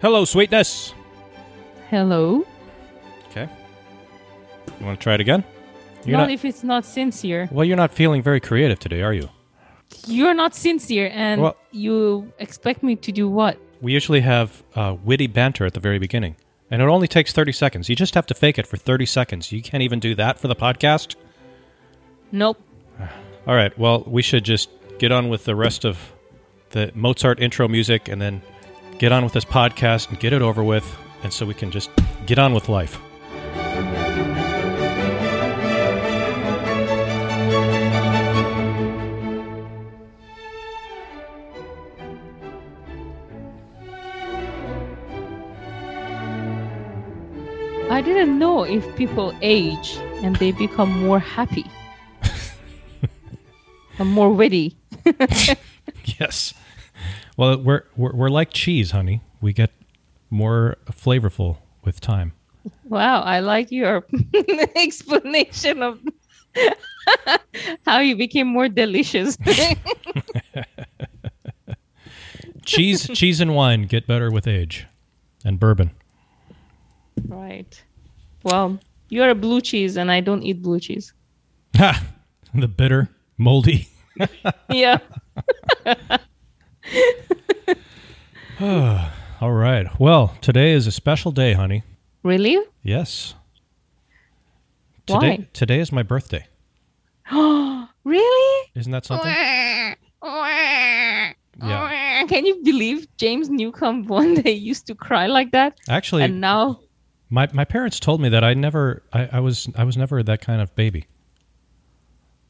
Hello, sweetness. Hello? Okay. You want to try it again? You're not, not, if it's not sincere. well, you're not feeling very creative today, are you? You're not sincere, and Well- you expect me to do what? We usually have uh, witty banter at the very beginning, and it only takes 30 seconds. You just have to fake it for 30 seconds. You can't even do that for the podcast? Nope. All right, well, we should just get on with the rest of the Mozart intro music and then get on with this podcast and get it over with, and so we can just get on with life. I didn't know if people age and they become more happy and more witty. Yes. Well, we're, we're we're like cheese, honey. We get more flavorful with time. Wow, I like your explanation of how you became more delicious. Cheese, cheese and wine get better with age, and bourbon. right. Well, you're a blue cheese and I don't eat blue cheese. Ha! The bitter, moldy. Yeah. All right. Well, today is a special day, honey. Really? Yes. Today, Why? today is my birthday. Oh, really? Isn't that something? Yeah. Can you believe James Newcomb one day used to cry like that? Actually, and now my my parents told me that I never, I, I was, I was never that kind of baby.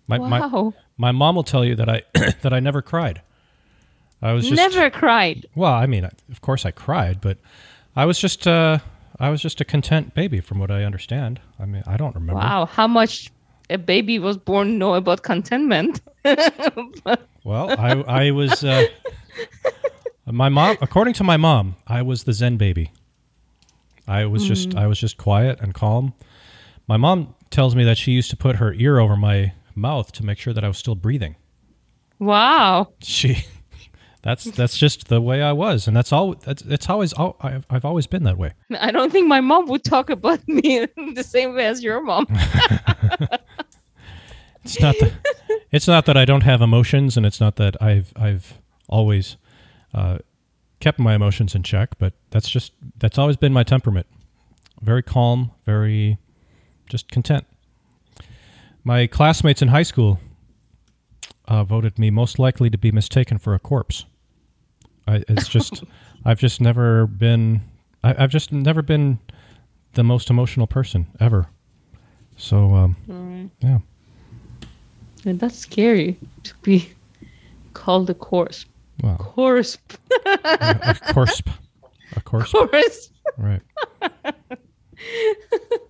My my wow. my mom will tell you that I that I never cried. I was just Never cried. Well, I mean, of course I cried, but I was just uh, I was just a content baby, from what I understand. I mean, I don't remember. Wow, how much a baby was born know about contentment. Well, I I was uh, my mom. According to my mom, I was the Zen baby. I was just I was just quiet and calm. My mom tells me that she used to put her ear over my mouth to make sure that I was still breathing. wow. She. That's that's just the way I was, and that's all. That's it's always. al- I've I've always been that way. I don't think my mom would talk about me the same way as your mom. It's not that it's not that I don't have emotions, and it's not that I've I've always uh, kept my emotions in check. But that's just that's always been my temperament. Very calm, very just content. My classmates in high school uh, voted me most likely to be mistaken for a corpse. I, it's just I've just never been I, I've just never been the most emotional person ever. So um, yeah. And that's scary to be called a corpse. Wow. Course. a corpse. A corpse. Right.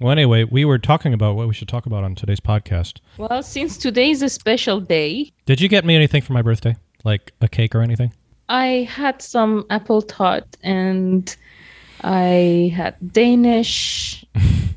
well, anyway, we were talking about what we should talk about on today's podcast. Well, since today is a special day, Did you get me anything for my birthday? Like a cake or anything? I had some apple tart and I had Danish,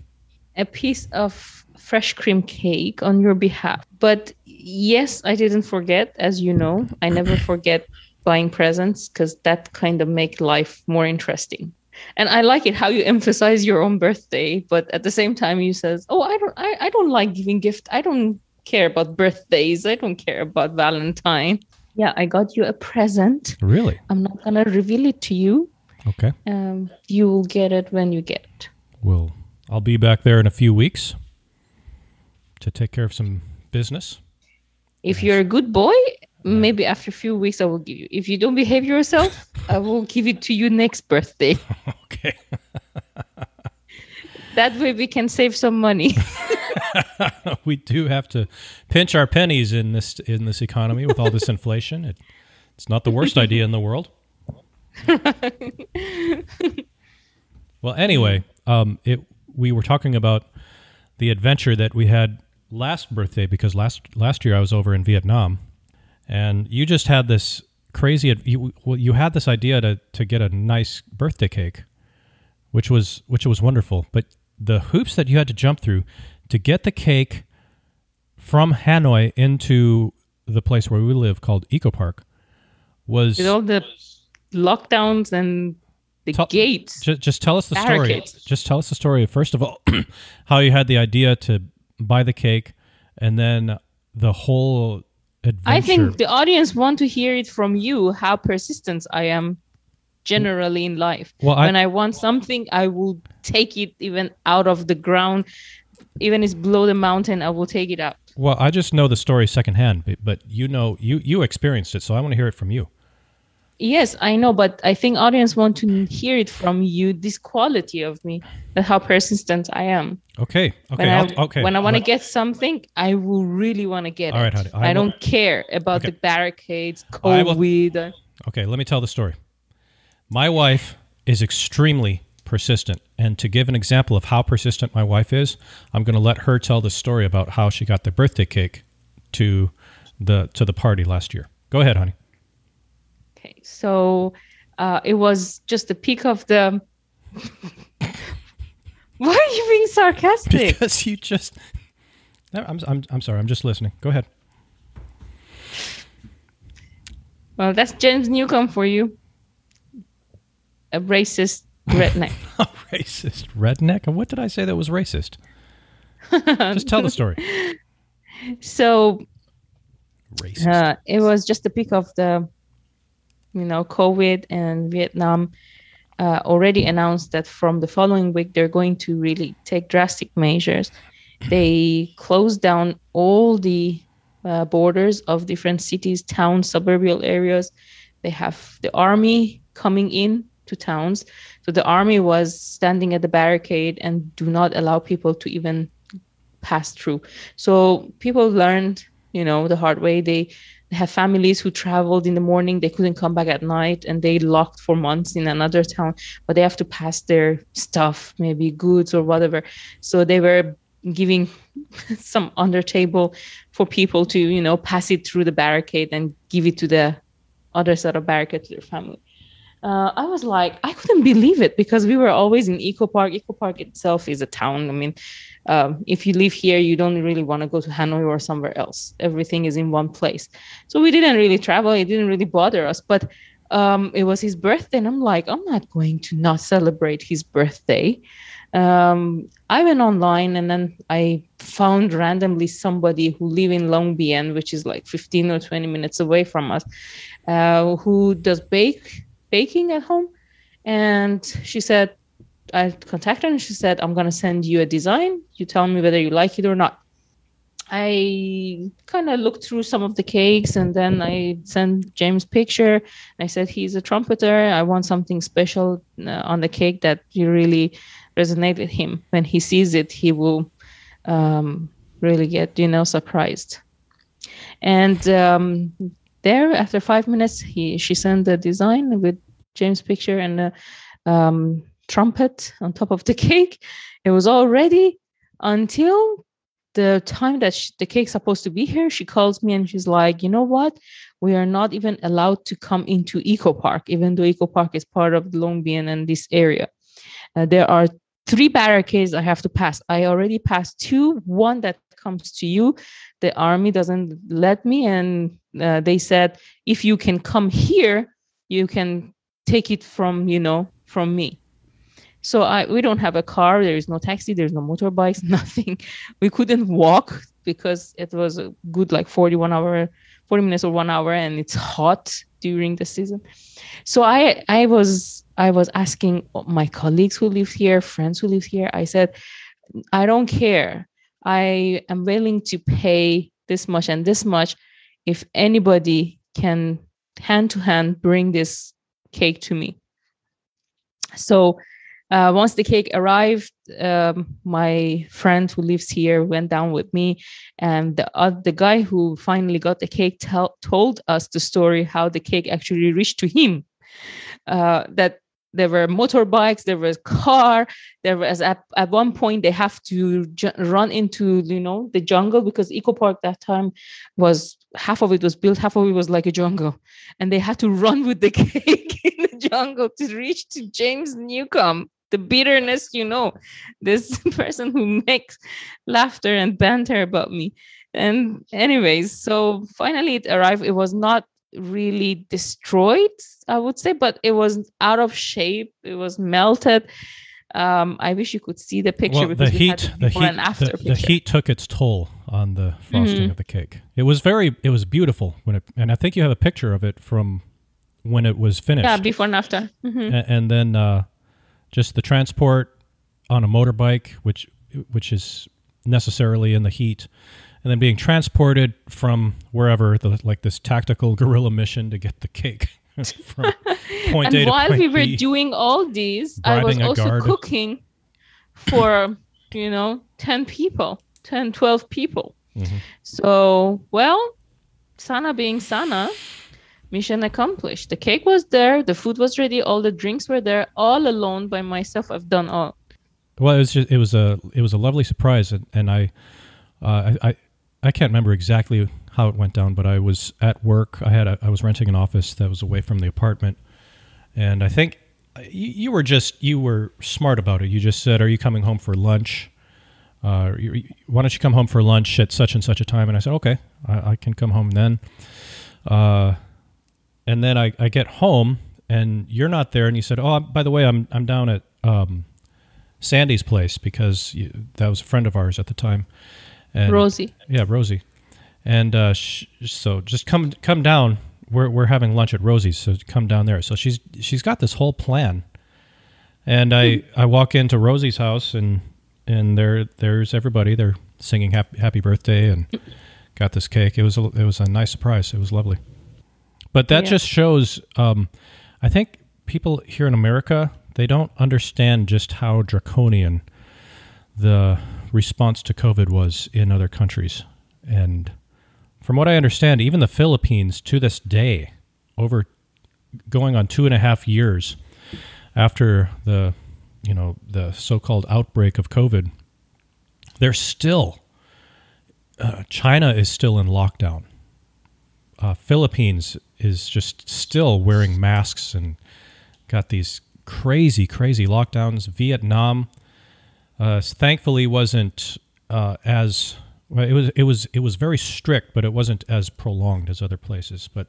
a piece of fresh cream cake on your behalf. But yes, I didn't forget. As you know, I never forget buying presents because that kind of make life more interesting. And I like it how you emphasize your own birthday, but at the same time you says, "Oh, I don't, I, I don't like giving gift. I don't care about birthdays. I don't care about Valentine." Yeah, I got you a present. Really? I'm not gonna reveal it to you. Okay. Um, you will get it when you get it. Well, I'll be back there in a few weeks to take care of some business. If you're a good boy, maybe after a few weeks I will give you. If you don't behave yourself, I will give it to you next birthday. Okay. That way we can save some money. we do have to pinch our pennies in this in this economy with all this inflation. It, it's not the worst idea in the world. well, anyway, um, it we were talking about the adventure that we had last birthday because last last year I was over in Vietnam, and you just had this crazy. You well, you had this idea to to get a nice birthday cake, which was which was wonderful. But the hoops that you had to jump through to get the cake from Hanoi into the place where we live called Eco Park was With all the lockdowns and the Tell- gates. Just, just tell us the story. Just tell us the story. First of all, how you had the idea to buy the cake, and then the whole adventure. I think the audience want to hear it from you how persistent I am generally in life. Well, I- when I want something, I will take it even out of the ground, even it's below the mountain. I will take it out. well, I just know the story secondhand, but, but you know, you you experienced it, so I want to hear it from you. Yes, I know, but I think audience want to hear it from you. This quality of me, that how persistent I am. Okay. Okay. When I'll, okay. when I want to get something, I will really want to get All it. right, honey, I I, will- don't care about Okay. the barricades, I will- Okay, let me tell the story. My wife is extremely persistent, and to give an example of how persistent my wife is, I'm going to let her tell the story about how she got the birthday cake to the to the party last year. Go ahead, honey. Okay, so uh, it was just the peak of the. Why are you being sarcastic? Because you just No, I'm I'm I'm sorry. I'm just listening. Go ahead. Well, that's James Newcomb for you. A racist redneck. A racist redneck. What did I say that was racist? just tell the story. so Racist. uh, it was just the peak of the, you know, COVID and Vietnam. Uh, already announced that from the following week they're going to really take drastic measures. They closed down all the uh, borders of different cities, towns, suburban areas. They have the army coming in to towns. So the army was standing at the barricade and do not allow people to even pass through. So people learned, you know, the hard way. They they have families who traveled in the morning, they couldn't come back at night, and they locked for months in another town, but they have to pass their stuff, maybe goods or whatever. So they were giving some under table for people to, you know, pass it through the barricade and give it to the other side of barricade to their family. Uh, I was like, I couldn't believe it because we were always in Eco Park. Eco Park itself is a town. I mean, um, if you live here, you don't really want to go to Hanoi or somewhere else. Everything is in one place. So we didn't really travel. It didn't really bother us. But um, it was his birthday, and I'm like, I'm not going to not celebrate his birthday. Um, I went online and then I found randomly somebody who live in Long Bien, which is like 15 or 20 minutes away from us, uh, who does bake baking at home. And she said, I contacted her and she said, I'm going to send you a design. You tell me whether you like it or not. I kind of looked through some of the cakes and then I sent James picture. I said he's a trumpeter. I want something special uh, on the cake that really resonate with him. When he sees it, he will um, really get you know surprised. And um, there, after five minutes, he she sent the design with James picture and a um, trumpet on top of the cake. It was all ready until the time that sh- the cake's supposed to be here, she calls me and she's like, you know what? We are not even allowed to come into Eco Park, even though Eco Park is part of Long and this area. Uh, there are three barricades I have to pass. I already passed two. One that comes to you, the army doesn't let me, and uh, they said if you can come here, you can take it from you know from me. So I we don't have a car. There is no taxi. There's no motorbikes. Nothing. We couldn't walk because it was a good like 41 hour, 40 minutes or one hour, and it's hot during the season. So I I was I was asking my colleagues who live here, friends who live here. I said, I don't care. I am willing to pay this much and this much if anybody can hand to hand bring this cake to me. So uh, once the cake arrived, um, my friend who lives here went down with me, and the uh, the guy who finally got the cake tell, told us the story how the cake actually reached to him. Uh, that there were motorbikes, there was car, there was at, at one point they have to ju- run into you know the jungle because Eco Park that time was half of it was built, half of it was like a jungle, and they had to run with the cake in the jungle to reach to James Newcomb the bitterness you know this person who makes laughter and banter about me and anyways so finally it arrived it was not really destroyed, I would say, but it was out of shape. It was melted. Um, I wish you could see the picture Well, because the we heat, the the heat, and after the, the heat took its toll on the frosting Mhm. of the cake. It was very, it was beautiful when it, and I think you have a picture of it from when it was finished. yeah, before and after. Mhm. A- and then uh, just the transport on a motorbike, which which is necessarily in the heat, and then being transported from wherever, the, like this tactical guerrilla mission to get the cake from point A and to while we were B. doing all these, I was also guard. cooking for, you know, 10 people, 10, 12 people. Mhm. So, well, Sana being Sana, mission accomplished. The cake was there, the food was ready, all the drinks were there, all alone by myself. I've done all. Well, it was just, it was a it was a lovely surprise, and, and I, uh, I I I can't remember exactly how it went down, but I was at work. I had a, I was renting an office that was away from the apartment, and I think you, you were just you were smart about it. You just said, "Are you coming home for lunch?" Uh, why don't you come home for lunch at such and such a time? And I said, okay, I, I can come home then. Uh, and then I, I get home and you're not there. And you said, oh, by the way, I'm, I'm down at um, Sandy's place because you, that was a friend of ours at the time. And, Rosie. Yeah, Rosie. And uh, sh- so just come come down. We're, we're having lunch at Rosie's, so come down there. So she's she's got this whole plan. And I, I walk into Rosie's house and and there there's everybody. They're singing happy, happy birthday and got this cake. It was a, it was a nice surprise. It was lovely. But that Yeah. just shows. Um, I think people here in America they don't understand just how draconian the response to COVID was in other countries. And from what I understand, even the Philippines to this day, over going on two and a half years after the you know the so-called outbreak of COVID, they're still uh, China is still in lockdown. Uh, Philippines is just still wearing masks and got these crazy, crazy lockdowns. Vietnam, uh, thankfully, wasn't uh, as well, it was. It was. It was very strict, but it wasn't as prolonged as other places. But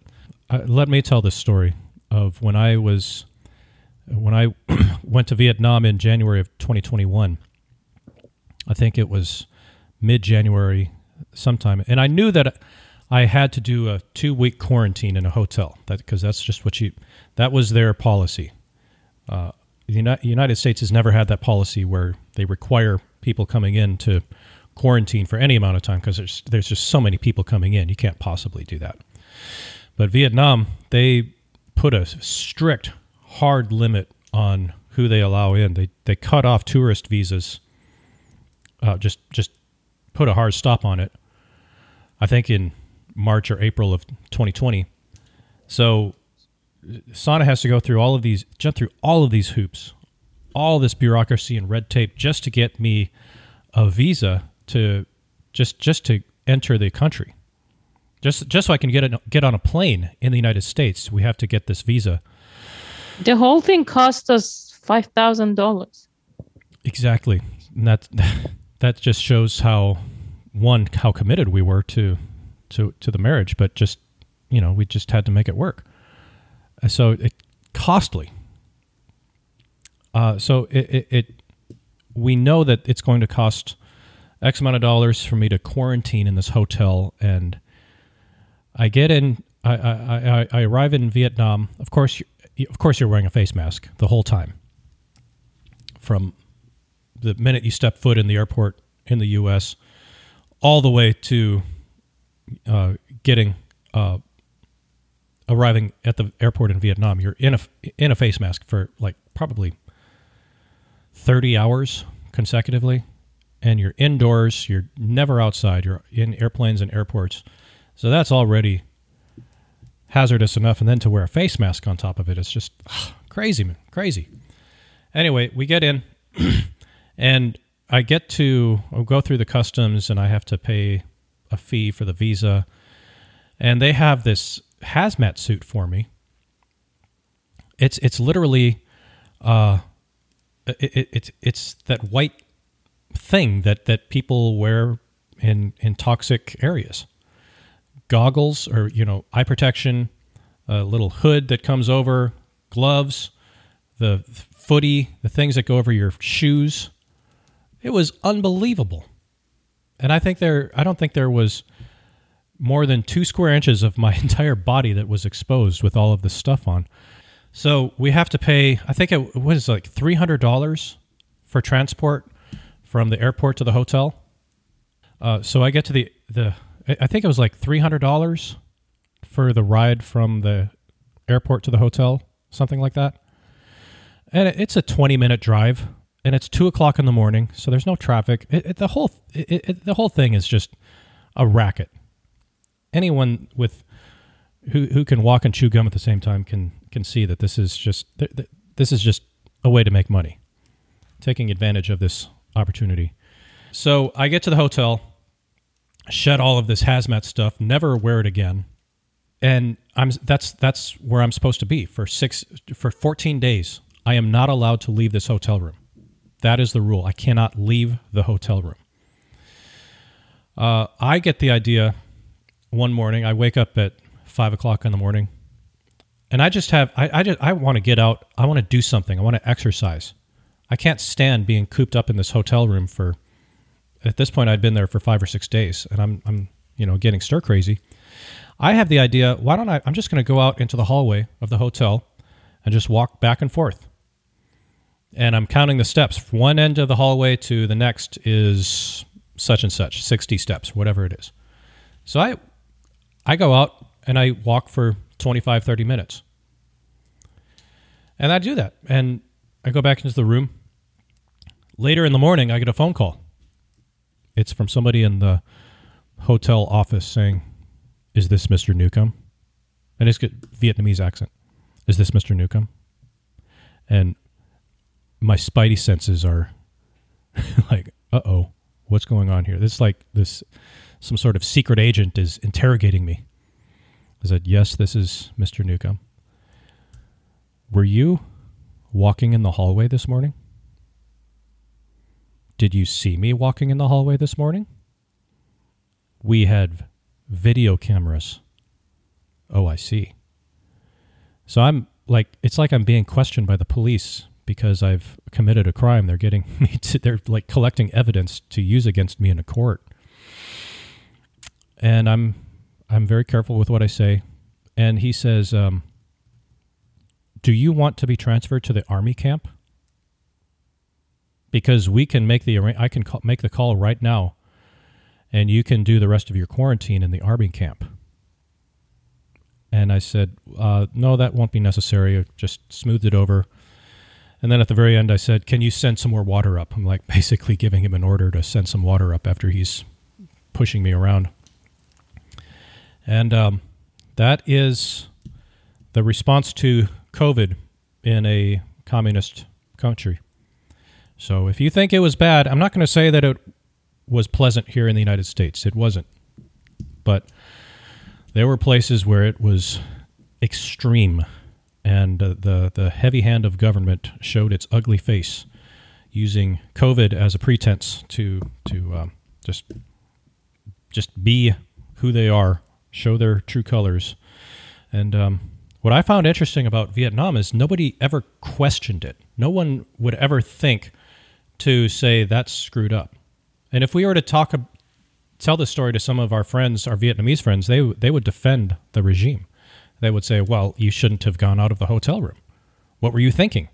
uh, let me tell this story of when I was when I went to Vietnam in January of 2021. I think it was mid January sometime, and I knew that I had to do a two week quarantine in a hotel. That because that's just what you that was their policy. Uh, the Uni- United States has never had that policy where they require people coming in to quarantine for any amount of time because there's there's just so many people coming in. You can't possibly do that. But Vietnam, they put a strict, hard limit on who they allow in. They they cut off tourist visas. Uh, just just put a hard stop on it. I think in March or April of 2020. So Sana has to go through all of these, jump through all of these hoops, all this bureaucracy and red tape just to get me a visa to just just to enter the country. Just just so I can get it, get on a plane in the United States, we have to get this visa. The whole thing cost us $5,000. Exactly. And that that just shows how one how committed we were to to to the marriage, but just you know we just had to make it work. Uh, So it costly. Uh, so it, it, it we know that it's going to cost X amount of dollars for me to quarantine in this hotel, and I get in. I I, I, I arrive in Vietnam. Of course, you, of course, you're wearing a face mask the whole time. From the minute you step foot in the airport in the U.S., all the way to uh, getting uh, arriving at the airport in Vietnam, you're in a in a face mask for like probably thirty hours consecutively, and you're indoors. You're never outside. You're in airplanes and airports, so that's already hazardous enough. And then to wear a face mask on top of it, it's just ah, crazy, man, crazy. Anyway, we get in, and I get to I'll go through the customs, and I have to pay a fee for the visa, and they have this hazmat suit for me. It's it's literally, uh, it, it, it's it's that white thing that that people wear in in toxic areas. Goggles or you know eye protection, a little hood that comes over, gloves, the footy, the things that go over your shoes. It was unbelievable. And I think there I don't think there was more than 2 square inches of my entire body that was exposed with all of this stuff on. So we have to pay I think it was like $300 for transport from the airport to the hotel. Uh, so I get to the the I think it was like three hundred dollars for the ride from the airport to the hotel, something like that. And it's a twenty minute drive, and it's two o'clock in the morning, so there's no traffic. It, it, the whole it, the whole thing is just a racket. Anyone with who who can walk and chew gum at the same time can can see that this is just this is just a way to make money, taking advantage of this opportunity. So I get to the hotel shed all of this hazmat stuff, never wear it again. And I'm that's that's where I'm supposed to be for 6 for 14 days. I am not allowed to leave this hotel room. That is the rule. I cannot leave the hotel room. Uh, I get the idea one morning. I wake up at five o'clock in the morning, and I just have I I, just, I want to get out. I want to do something. I want to exercise. I can't stand being cooped up in this hotel room for at this point I'd been there for five or six days, and I'm I'm you know getting stir crazy. I have the idea. Why don't I? I'm just going to go out into the hallway of the hotel and just walk back and forth. And I'm counting the steps. One end of the hallway to the next is such and such, 60 steps, whatever it is. So I I go out and I walk for 25, 30 minutes. And I do that. And I go back into the room. Later in the morning, I get a phone call it's from somebody in the hotel office saying, "Is this Mr. Newcomb?" And it's got Vietnamese accent. Is this Mr. Newcomb? And my spidey senses are like, "Uh oh, what's going on here?" This is like this some sort of secret agent is interrogating me. I said, "Yes, this is Mr. Newcomb." Were you walking in the hallway this morning? Did you see me walking in the hallway this morning? We had video cameras. Oh, I see. So I'm like, it's like I'm being questioned by the police because I've committed a crime. They're getting me to, they're like collecting evidence to use against me in a court. And I'm, I'm very careful with what I say. And he says, um, Do you want to be transferred to the army camp? because we can make the I can call, make the call right now, and you can do the rest of your quarantine in the army camp. And I said, uh, no, that won't be necessary. I just smoothed it over. And then at the very end, I said, can you send some more water up? I'm like basically giving him an order to send some water up after he's pushing me around. And um, that is the response to COVID in a communist country. So if you think it was bad, I'm not going to say that it was pleasant here in the United States. It wasn't. But there were places where it was extreme, and uh, the, the heavy hand of government showed its ugly face using COVID as a pretense to, to um, just, just be who they are, show their true colors. And um, what I found interesting about Vietnam is nobody ever questioned it. No one would ever think to say that's screwed up. And if we were to talk, tell the story to some of our friends, our Vietnamese friends, they they would defend the regime. They would say, "Well, you shouldn't have gone out of the hotel room. What were you thinking?"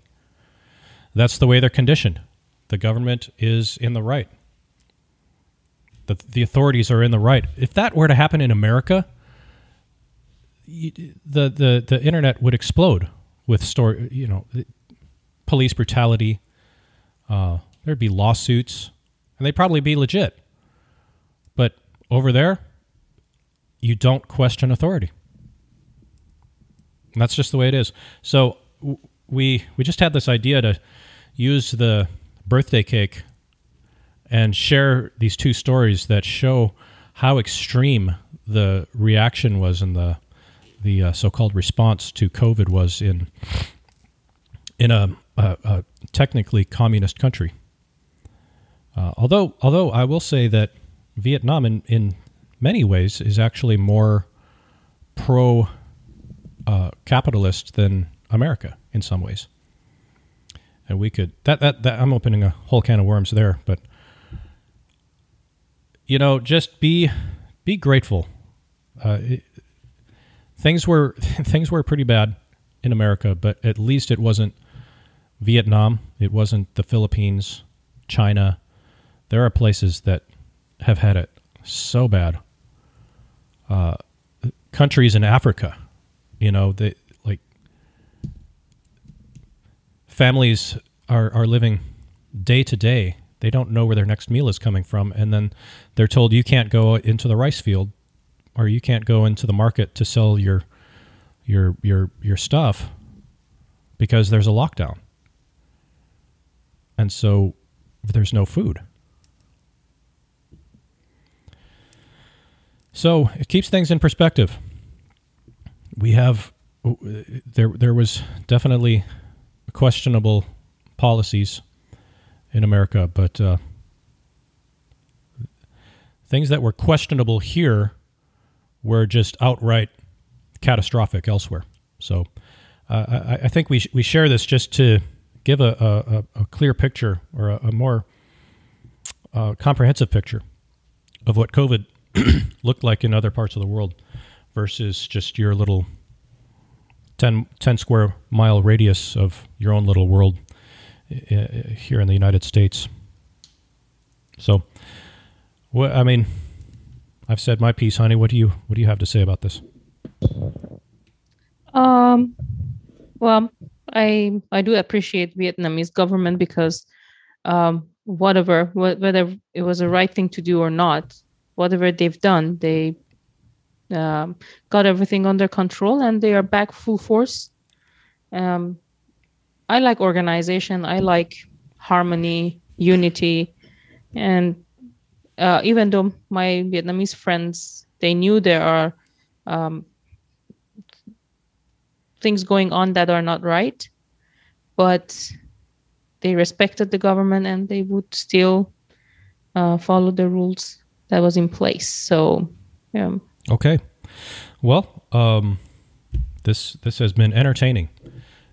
That's the way they're conditioned. The government is in the right. The the authorities are in the right. If that were to happen in America, the the the internet would explode with story. You know, police brutality. Uh, There'd be lawsuits, and they'd probably be legit. But over there, you don't question authority. And that's just the way it is. So we we just had this idea to use the birthday cake and share these two stories that show how extreme the reaction was and the the uh, so-called response to COVID was in in a, a, a technically communist country. Uh, although, although I will say that Vietnam, in, in many ways, is actually more pro uh, capitalist than America in some ways. And we could that, that that I'm opening a whole can of worms there, but you know, just be be grateful. Uh, it, things were things were pretty bad in America, but at least it wasn't Vietnam. It wasn't the Philippines, China. There are places that have had it so bad. Uh, countries in Africa, you know, they like families are are living day to day. They don't know where their next meal is coming from, and then they're told you can't go into the rice field, or you can't go into the market to sell your your your your stuff because there's a lockdown. And so there's no food. So it keeps things in perspective. We have there there was definitely questionable policies in America, but uh, things that were questionable here were just outright catastrophic elsewhere. So uh, I, I, think we sh- we share this just to give a, a, a clear picture or a, a more uh, comprehensive picture of what COVID looked like in other parts of the world versus just your little 10, 10 square mile radius of your own little world uh, here in the United States. So, I mean, I've said my piece, honey. What do you what do you have to say about this? Um, well, I I do appreciate Vietnamese government because um, whatever whether it was the right thing to do or not, whatever they've done, they um, got everything under control and they are back full force. Um, I like organization. I like harmony, unity, and uh, even though my Vietnamese friends they knew there are um, things going on that are not right, but they respected the government and they would still uh, follow the rules that was in place. So, yeah. Okay. Well, um, this this has been entertaining.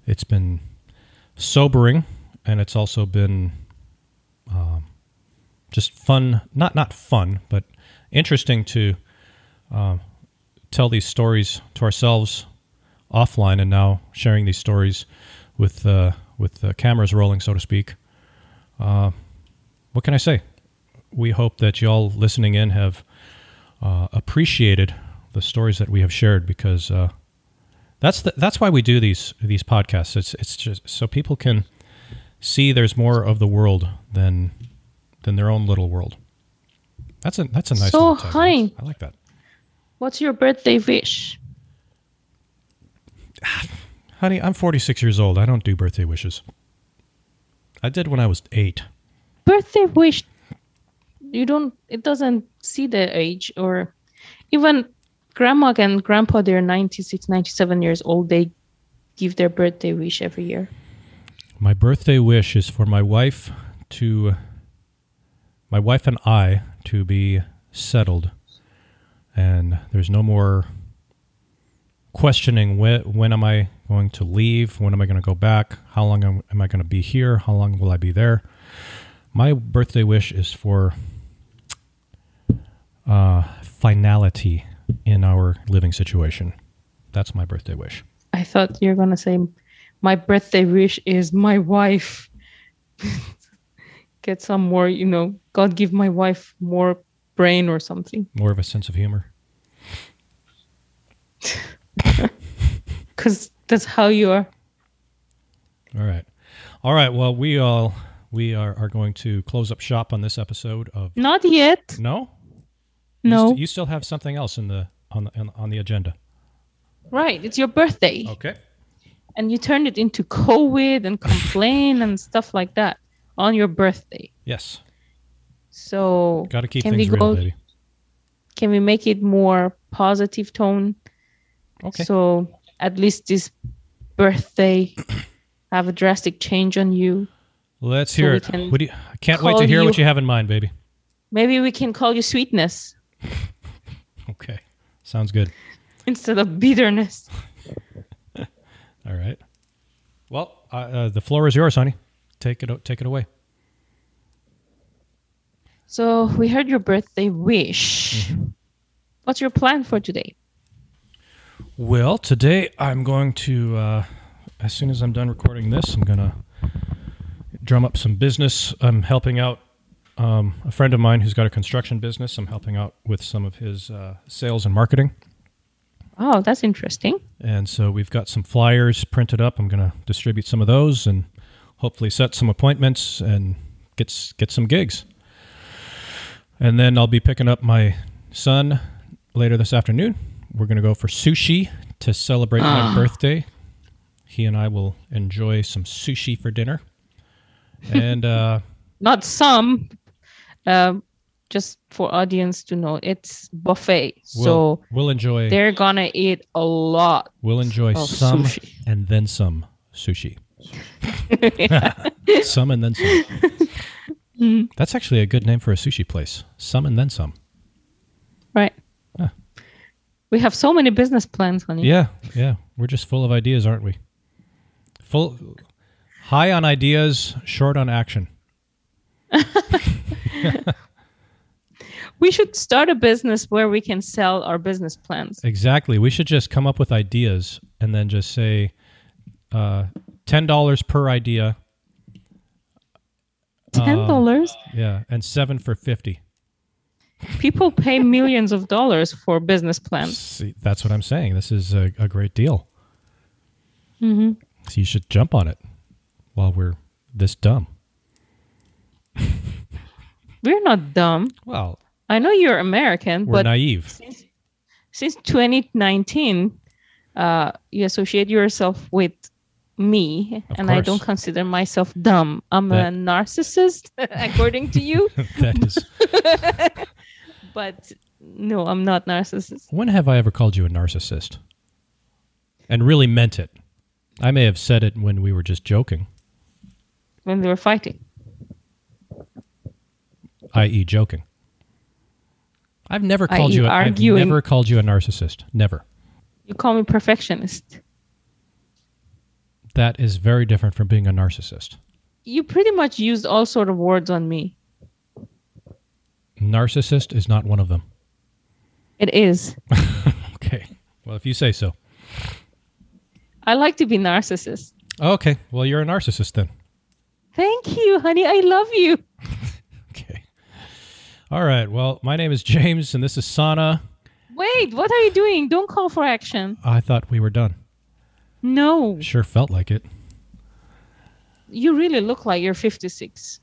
It's been sobering, and it's also been um, just fun. Not not fun, but interesting to uh, tell these stories to ourselves offline and now sharing these stories with uh, with the cameras rolling, so to speak. Uh, what can I say? We hope that y'all listening in have uh, appreciated the stories that we have shared because uh, that's the, that's why we do these these podcasts. It's it's just so people can see there's more of the world than than their own little world. That's a that's a nice. So, honey, I like that. What's your birthday wish? Honey, I'm 46 years old. I don't do birthday wishes. I did when I was eight. Birthday wish. You don't. It doesn't see the age or even grandma and grandpa. They're 96, 97 years old. They give their birthday wish every year. My birthday wish is for my wife to, my wife and I to be settled, and there's no more questioning when, when am I going to leave? When am I going to go back? How long am, am I going to be here? How long will I be there? My birthday wish is for uh, finality in our living situation. That's my birthday wish. I thought you were going to say, my birthday wish is my wife. Get some more, you know, God give my wife more brain or something. More of a sense of humor. because that's how you are. All right, all right. Well, we all we are, are going to close up shop on this episode of. Not yet. No. No. You, st- you still have something else in the on the on the agenda. Right. It's your birthday. Okay. And you turned it into COVID and complain and stuff like that on your birthday. Yes. So got to keep things real, baby. Can we make it more positive tone? Okay. So at least this birthday have a drastic change on you. Let's so hear it. What do you, I can't wait to hear you, what you have in mind, baby. Maybe we can call you sweetness. okay. Sounds good. Instead of bitterness. All right. Well, uh, uh, the floor is yours, honey. Take it. Take it away. So we heard your birthday wish. What's your plan for today? Well, today I'm going to, uh, as soon as I'm done recording this, I'm going to drum up some business. I'm helping out um, a friend of mine who's got a construction business. I'm helping out with some of his uh, sales and marketing. Oh, that's interesting. And so we've got some flyers printed up. I'm going to distribute some of those and hopefully set some appointments and get get some gigs. And then I'll be picking up my son later this afternoon. We're going to go for sushi to celebrate my birthday. He and I will enjoy some sushi for dinner. And uh, Not some, um, just for audience to know, it's buffet. we'll, so we'll enjoy they're gonna eat a lot. we'll enjoy some sushi. and then some sushi. some and then some. That's actually a good name for a sushi place. Some and then some. Right. We have so many business plans, honey. Yeah, yeah. We're just full of ideas, aren't we? Full high on ideas, short on action. We should start a business where we can sell our business plans. Exactly. We should just come up with ideas and then just say uh, ten dollars per idea. Ten dollars. Yeah, and seven for fifty. People pay millions of dollars for business plans. See, that's what I'm saying. This is a, a great deal. Mm-hmm. So you should jump on it while we're this dumb. We're not dumb. Well, I know you're American, we're but naive. since, since 2019, uh, you associate yourself with me, Of and I don't consider myself dumb. I'm That- a narcissist, according to you. that is. But no, I'm not narcissist. When have I ever called you a narcissist? And really meant it. I may have said it when we were just joking, When we were fighting, i.e., joking. I've never called you. A, I've never called you a narcissist. Never. you call me perfectionist. That is very different from being a narcissist. You pretty much used all sort of words on me. Narcissist is not one of them. It is. Okay. Well, if you say so. I like to be narcissist. Okay. Well, you're a narcissist then. Thank you, honey. I love you. All right. Well, my name is James, and this is Sana. Wait, what are you doing? Don't call for action. I thought we were done. No, Sure felt like it. you really look like you're 56.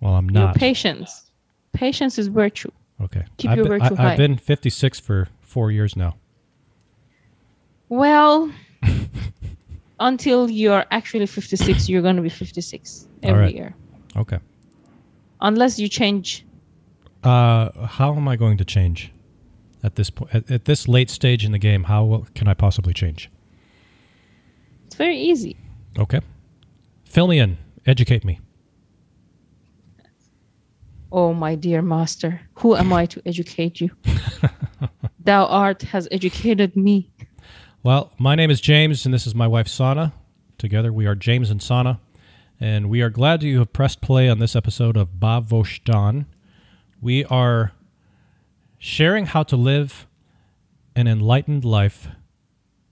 Well, I'm Your not. patience. Patience is virtue. Okay. Keep I've your been, virtue I, high. I've been 56 for four years now. Well, until you're actually 56, you're going to be 56 every right. year. Okay. Unless you change. Uh, how am I going to change at this point? At, at this late stage in the game, how can I possibly change? It's very easy. Okay. Fill me in. Educate me. Oh, my dear master, who am I to educate you? Thou art has educated me. Well, my name is James, and this is my wife Sana. Together, we are James and Sana, and we are glad you have pressed play on this episode of Vojdaan. We are sharing how to live an enlightened life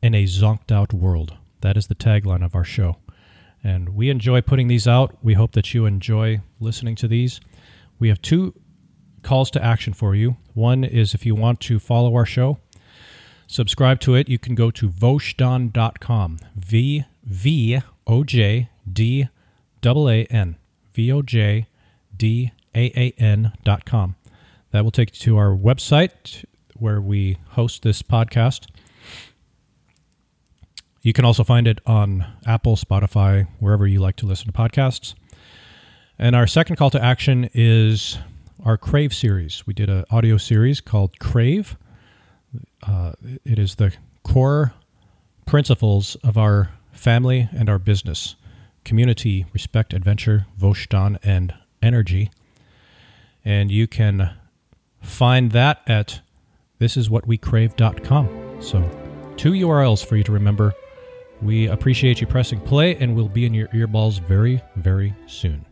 in a zonked out world. That is the tagline of our show. And we enjoy putting these out. We hope that you enjoy listening to these. We have two calls to action for you. One is if you want to follow our show, subscribe to it, you can go to vojdaan.com. V V O J D A N. V O J D A A N dot com. That will take you to our website where we host this podcast. You can also find it on Apple, Spotify, wherever you like to listen to podcasts. And our second call to action is our Crave series. We did an audio series called Crave. Uh, it is the core principles of our family and our business community, respect, adventure, Vojdaan, and energy. And you can find that at thisiswhatwecrave.com. So, two URLs for you to remember. We appreciate you pressing play, and we'll be in your earballs very, very soon.